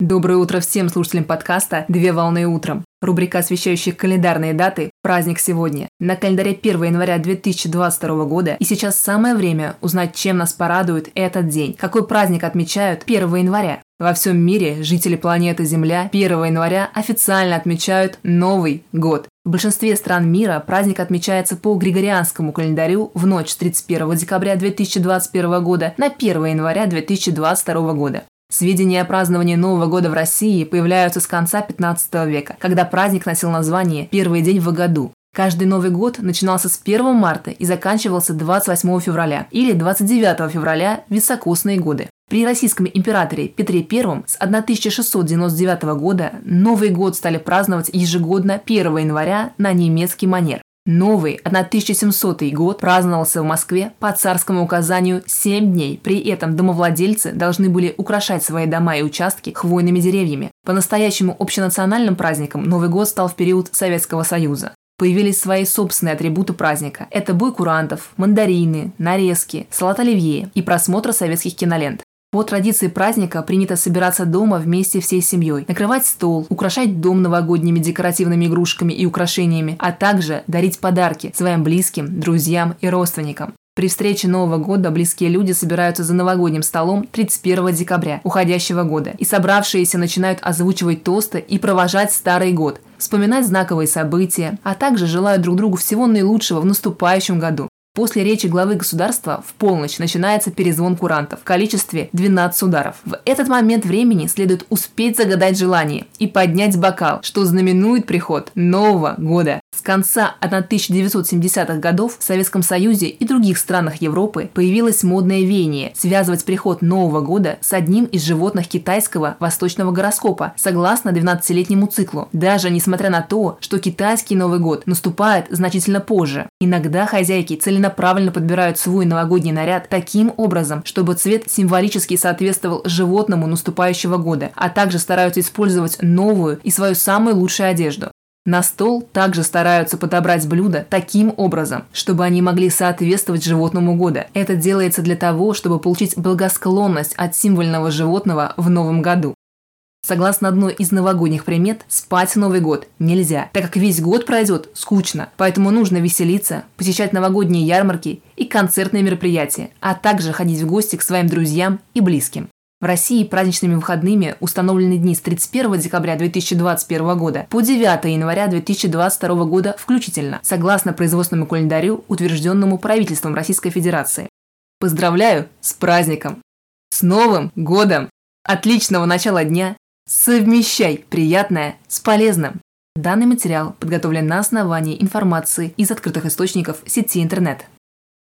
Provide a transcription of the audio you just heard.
Доброе утро всем слушателям подкаста «Две волны утром». Рубрика, освещающая календарные даты «Праздник сегодня». На календаре 1 января 2022 года и сейчас самое время узнать, чем нас порадует этот день. Какой праздник отмечают 1 января? Во всем мире жители планеты Земля 1 января официально отмечают Новый год. В большинстве стран мира праздник отмечается по Григорианскому календарю в ночь с 31 декабря 2021 года на 1 января 2022 года. Сведения о праздновании Нового года в России появляются с конца 15 века, когда праздник носил название «Первый день в году». Каждый Новый год начинался с 1 марта и заканчивался 28 февраля или 29 февраля в високосные годы. При российском императоре Петре I с 1699 года Новый год стали праздновать ежегодно 1 января на немецкий манер. Новый 1700 год праздновался в Москве по царскому указанию 7 дней. При этом домовладельцы должны были украшать свои дома и участки хвойными деревьями. По-настоящему общенациональным праздником Новый год стал в период Советского Союза. Появились свои собственные атрибуты праздника. Это бой курантов, мандарины, нарезки, салат оливье и просмотр советских кинолент. По традиции праздника принято собираться дома вместе всей семьей, накрывать стол, украшать дом новогодними декоративными игрушками и украшениями, а также дарить подарки своим близким, друзьям и родственникам. При встрече Нового года близкие люди собираются за новогодним столом 31 декабря уходящего года, и собравшиеся начинают озвучивать тосты и провожать старый год, вспоминать знаковые события, а также желают друг другу всего наилучшего в наступающем году. После речи главы государства в полночь начинается перезвон курантов в количестве 12 ударов. В этот момент времени следует успеть загадать желание и поднять бокал, что знаменует приход Нового года. С конца 1970-х годов в Советском Союзе и других странах Европы появилось модное веяние связывать приход Нового года с одним из животных китайского восточного гороскопа, согласно 12-летнему циклу. Даже несмотря на то, что китайский Новый год наступает значительно позже. Иногда хозяйки целенаправленно подбирают свой новогодний наряд таким образом, чтобы цвет символически соответствовал животному наступающего года, а также стараются использовать новую и свою самую лучшую одежду. На стол также стараются подобрать блюда таким образом, чтобы они могли соответствовать животному года. Это делается для того, чтобы получить благосклонность от символьного животного в новом году. Согласно одной из новогодних примет, спать Новый год нельзя, так как весь год пройдет скучно. Поэтому нужно веселиться, посещать новогодние ярмарки и концертные мероприятия, а также ходить в гости к своим друзьям и близким. В России праздничными выходными установлены дни с 31 декабря 2021 года по 9 января 2022 года включительно, согласно производственному календарю, утвержденному правительством Российской Федерации. Поздравляю с праздником! С Новым годом! Отличного начала дня Совмещай приятное с полезным. Данный материал подготовлен на основании информации из открытых источников сети интернет.